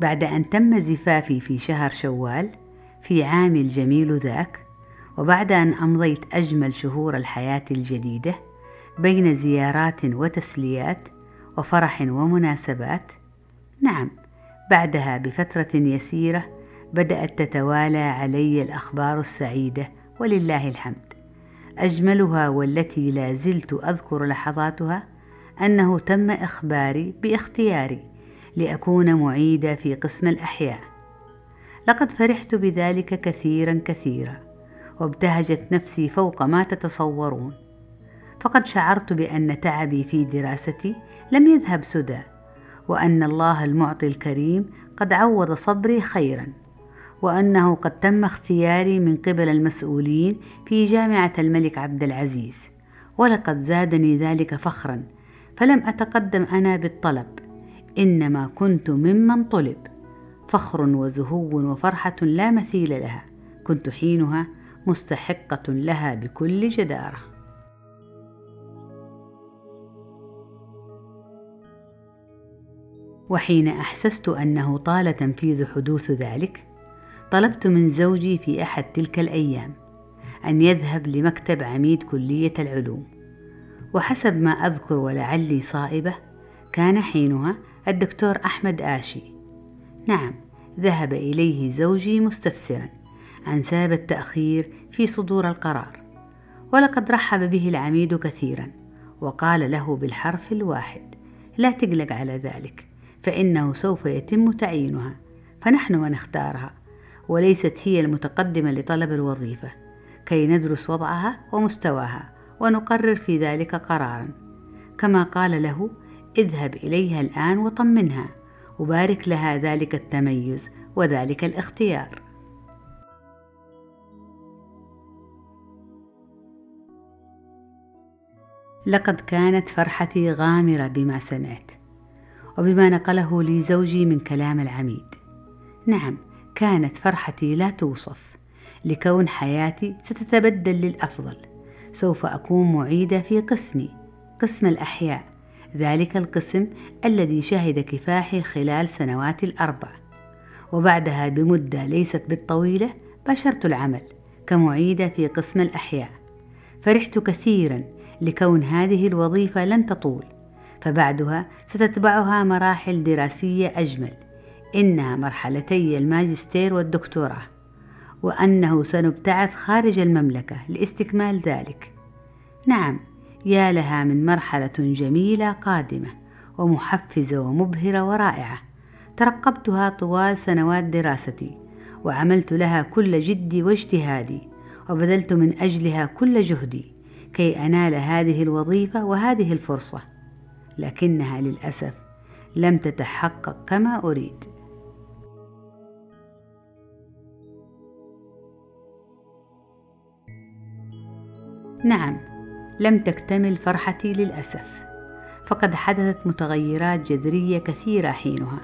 بعد أن تم زفافي في شهر شوال في عامي الجميل ذاك وبعد أن أمضيت أجمل شهور الحياة الجديدة بين زيارات وتسليات وفرح ومناسبات نعم بعدها بفترة يسيرة بدأت تتوالى علي الأخبار السعيدة ولله الحمد. أجملها والتي لا زلت أذكر لحظاتها أنه تم إخباري باختياري لأكون معيدة في قسم الأحياء. لقد فرحت بذلك كثيرا كثيرا وابتهجت نفسي فوق ما تتصورون. فقد شعرت بأن تعبي في دراستي لم يذهب سدى وأن الله المعطي الكريم قد عوض صبري خيرا وأنه قد تم اختياري من قبل المسؤولين في جامعة الملك عبد العزيز. ولقد زادني ذلك فخرا فلم أتقدم أنا بالطلب. إنما كنت ممن طلب. فخر وزهو وفرحة لا مثيل لها. كنت حينها مستحقة لها بكل جدارة. وحين أحسست أنه طال تنفيذ حدوث ذلك طلبت من زوجي في أحد تلك الأيام أن يذهب لمكتب عميد كلية العلوم. وحسب ما أذكر ولعلي صائبة كان حينها الدكتور أحمد آشي. نعم ذهب إليه زوجي مستفسرا عن سبب التأخير في صدور القرار ولقد رحب به العميد كثيرا وقال له بالحرف الواحد لا تقلق على ذلك فإنه سوف يتم تعيينها فنحن ونختارها وليست هي المتقدمة لطلب الوظيفة كي ندرس وضعها ومستواها ونقرر في ذلك قرارا. كما قال له اذهب إليها الآن وطمنها وبارك لها ذلك التميز وذلك الاختيار. لقد كانت فرحتي غامرة بما سمعت وبما نقله لي زوجي من كلام العميد. نعم كانت فرحتي لا توصف لكون حياتي ستتبدل للأفضل. سوف اكون معيدة في قسمي قسم الأحياء. ذلك القسم الذي شهد كفاحي خلال سنوات الأربع. وبعدها بمدة ليست بالطويلة باشرت العمل كمعيدة في قسم الأحياء. فرحت كثيرا لكون هذه الوظيفة لن تطول فبعدها ستتبعها مراحل دراسية أجمل إنها مرحلتي الماجستير والدكتوراه وأنه سنبتعث خارج المملكة لاستكمال ذلك. نعم يا لها من مرحلة جميلة قادمة ومحفزة ومبهرة ورائعة. ترقبتها طوال سنوات دراستي وعملت لها كل جدي واجتهادي وبذلت من أجلها كل جهدي كي أنال هذه الوظيفة وهذه الفرصة. لكنها للأسف لم تتحقق كما أريد. نعم لم تكتمل فرحتي للأسف. فقد حدثت متغيرات جذرية كثيرة حينها.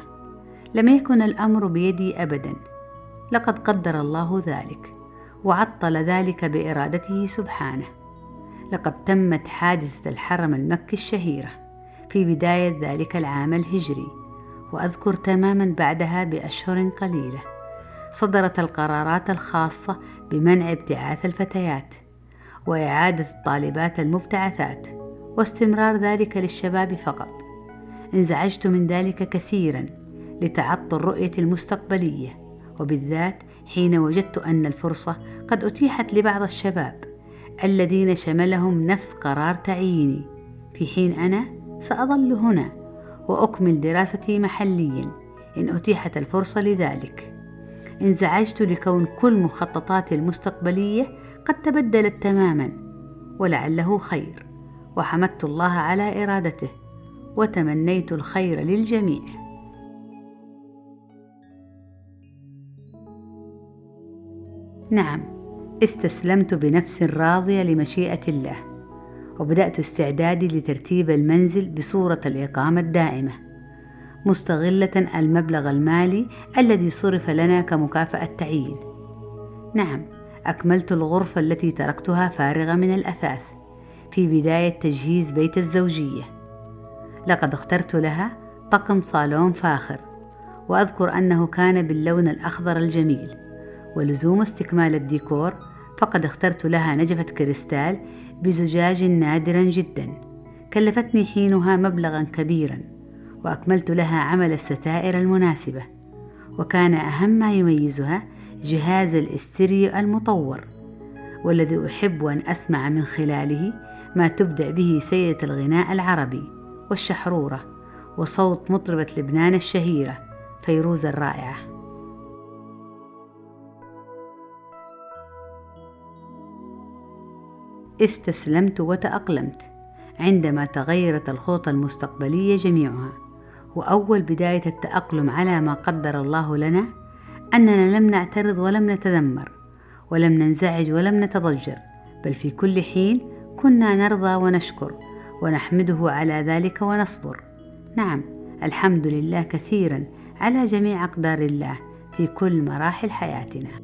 لم يكن الأمر بيدي أبدا. لقد قدر الله ذلك وعطل ذلك بإرادته سبحانه. لقد تمت حادثة الحرم المكي الشهيرة في بداية ذلك العام الهجري وأذكر تماما بعدها بأشهر قليلة. صدرت القرارات الخاصة بمنع ابتعاث الفتيات. وإعادة الطالبات المبتعثات واستمرار ذلك للشباب فقط. انزعجت من ذلك كثيرا لتعطل رؤيتي المستقبلية وبالذات حين وجدت أن الفرصة قد أتيحت لبعض الشباب الذين شملهم نفس قرار تعييني في حين أنا سأظل هنا وأكمل دراستي محليا إن أتيحت الفرصة لذلك. انزعجت لكون كل مخططاتي المستقبلية قد تبدلت تماما ولعله خير وحمدت الله على إرادته وتمنيت الخير للجميع. نعم استسلمت بنفس راضية لمشيئة الله وبدأت استعدادي لترتيب المنزل بصورة الإقامة الدائمة مستغلة المبلغ المالي الذي صرف لنا كمكافأة تعيين. نعم أكملت الغرفة التي تركتها فارغة من الأثاث في بداية تجهيز بيت الزوجية. لقد اخترت لها طقم صالون فاخر وأذكر أنه كان باللون الأخضر الجميل. ولزوم استكمال الديكور فقد اخترت لها نجفة كريستال بزجاج نادرا جدا كلفتني حينها مبلغا كبيرا وأكملت لها عمل الستائر المناسبة. وكان أهم ما يميزها جهاز الاستريو المطور والذي أحب أن أسمع من خلاله ما تبدع به سيدة الغناء العربي والشحرورة وصوت مطربة لبنان الشهيرة فيروز الرائعة. استسلمت وتأقلمت عندما تغيرت الخطط المستقبلية جميعها وأول بداية التأقلم على ما قدر الله لنا أننا لم نعترض ولم نتذمر ولم ننزعج ولم نتضجر بل في كل حين كنا نرضى ونشكر ونحمده على ذلك ونصبر. نعم الحمد لله كثيرا على جميع أقدار الله في كل مراحل حياتنا.